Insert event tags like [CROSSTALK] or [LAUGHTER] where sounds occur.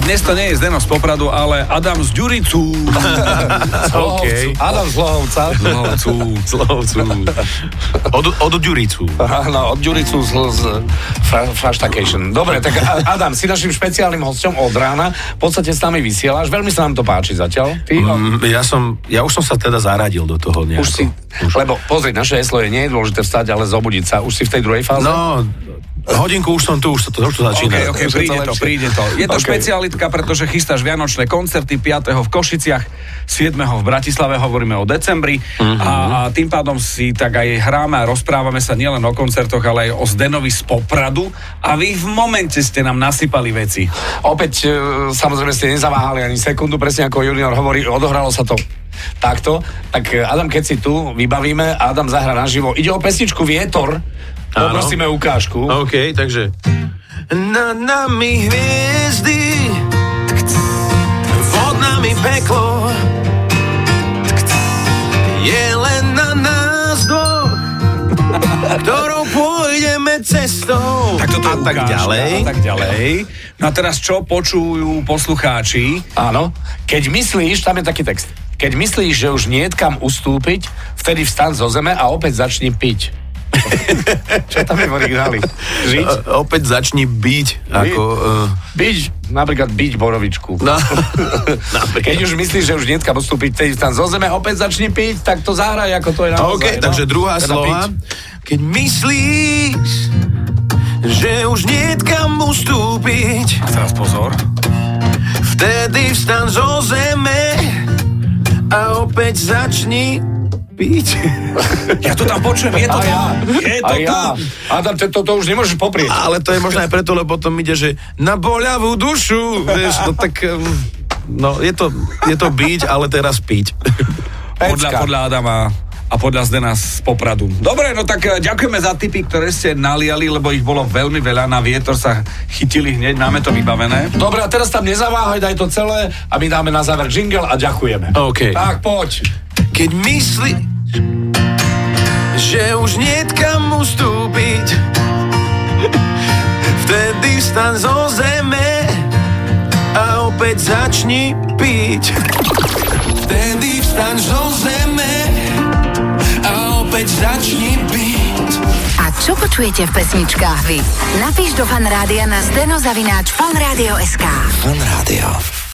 dnes to nie je Zdeno z Popradu, ale Adam z Ďuricu. [LAUGHS] OK. Adam z Lohovca. Zlovcu. Slovcu. [LAUGHS] Od, od Ďuricu. Áno, od Ďuricu z, z fra, Frashtacation. Dobre, tak A- Adam, si našim špeciálnym hosťom od rána. V podstate s nami vysielaš. Veľmi sa nám to páči zatiaľ. Ty, Mm, Ja som, ja už som sa teda zaradil do toho nejako. už si, lebo pozri, naše heslo je, nie je dôležité vstať, ale zobudiť sa. Už si v tej druhej fáze? No, hodinku už som tu, už to, už to začína. OK, OK, Už je to príde to, príde to. Je to OK. špecialitka, pretože chystáš vianočné koncerty 5. v Košiciach, 7. v Bratislave, hovoríme o decembri a, a tým pádom si tak aj hráme a rozprávame sa nielen o koncertoch, ale aj o Zdenovi z Popradu a vy v momente ste nám nasypali veci. Opäť, e, samozrejme ste nezaváhali ani sekundu, presne ako junior hovorí, odohralo sa to takto. Tak e, Adam, keď si tu, vybavíme, Adam zahra naživo. Ide o pesničku Vietor, Áno. poprosíme ukážku. OK, takže... Na nami hviezdy, pod nami peklo, je len na nás dvoch, [LAUGHS] ktorou pôjdeme cestou. Tak toto a tak ukážka, ďalej. A tak ďalej. No a teraz čo počujú poslucháči? Áno. Keď myslíš, tam je taký text. Keď myslíš, že už nie je kam ustúpiť, vtedy vstan zo zeme a opäť začni piť. [LAUGHS] Čo tam je v origináli? Žiť? Uh, opäť začni byť, ako... Uh, Byť, napríklad byť borovičku. no, [LAUGHS] Keď už myslíš, že už kam ustúpiť, vtedy vstan zo zeme, opäť začni piť, tak to zahraj, ako to je naozaj. OK, no. takže druhá Teda slova. piť. Keď myslíš, že už nie je kam ustúpiť, A teraz pozor. vtedy vstan zo zeme a opäť začni piť. [LAUGHS] Ja to tam počujem, je to A ja, tam. Je to a ja. tam. Adam, to, to, to už nemôžeš poprieť. Ale to je možno aj preto, lebo potom ide, že na boľavú dušu, vieš, no tak... No, je to, je to byť, ale teraz piť. [LAUGHS] Podľa, podľa Adama a podľa Zdena z Popradu. Dobre, no tak eh, ďakujeme za tipy, ktoré ste naliali, lebo ich bolo veľmi veľa. Na vietor sa chytili hneď, máme to vybavené. Dobre, a teraz tam nezaváhaj, daj to celé a my dáme na záver jingle a ďakujeme. OK. Tak, poď. Keď myslíš, že už nie je kam ustúpiť, vtedy vstan zo zeme a opäť začni piť. Vtedy vstan zo zeme a opäť začni piť. A čo počujete v pesničkách vy? Napíš do fanrádia na steno zavináč fanradio.sk. Fan Rádio.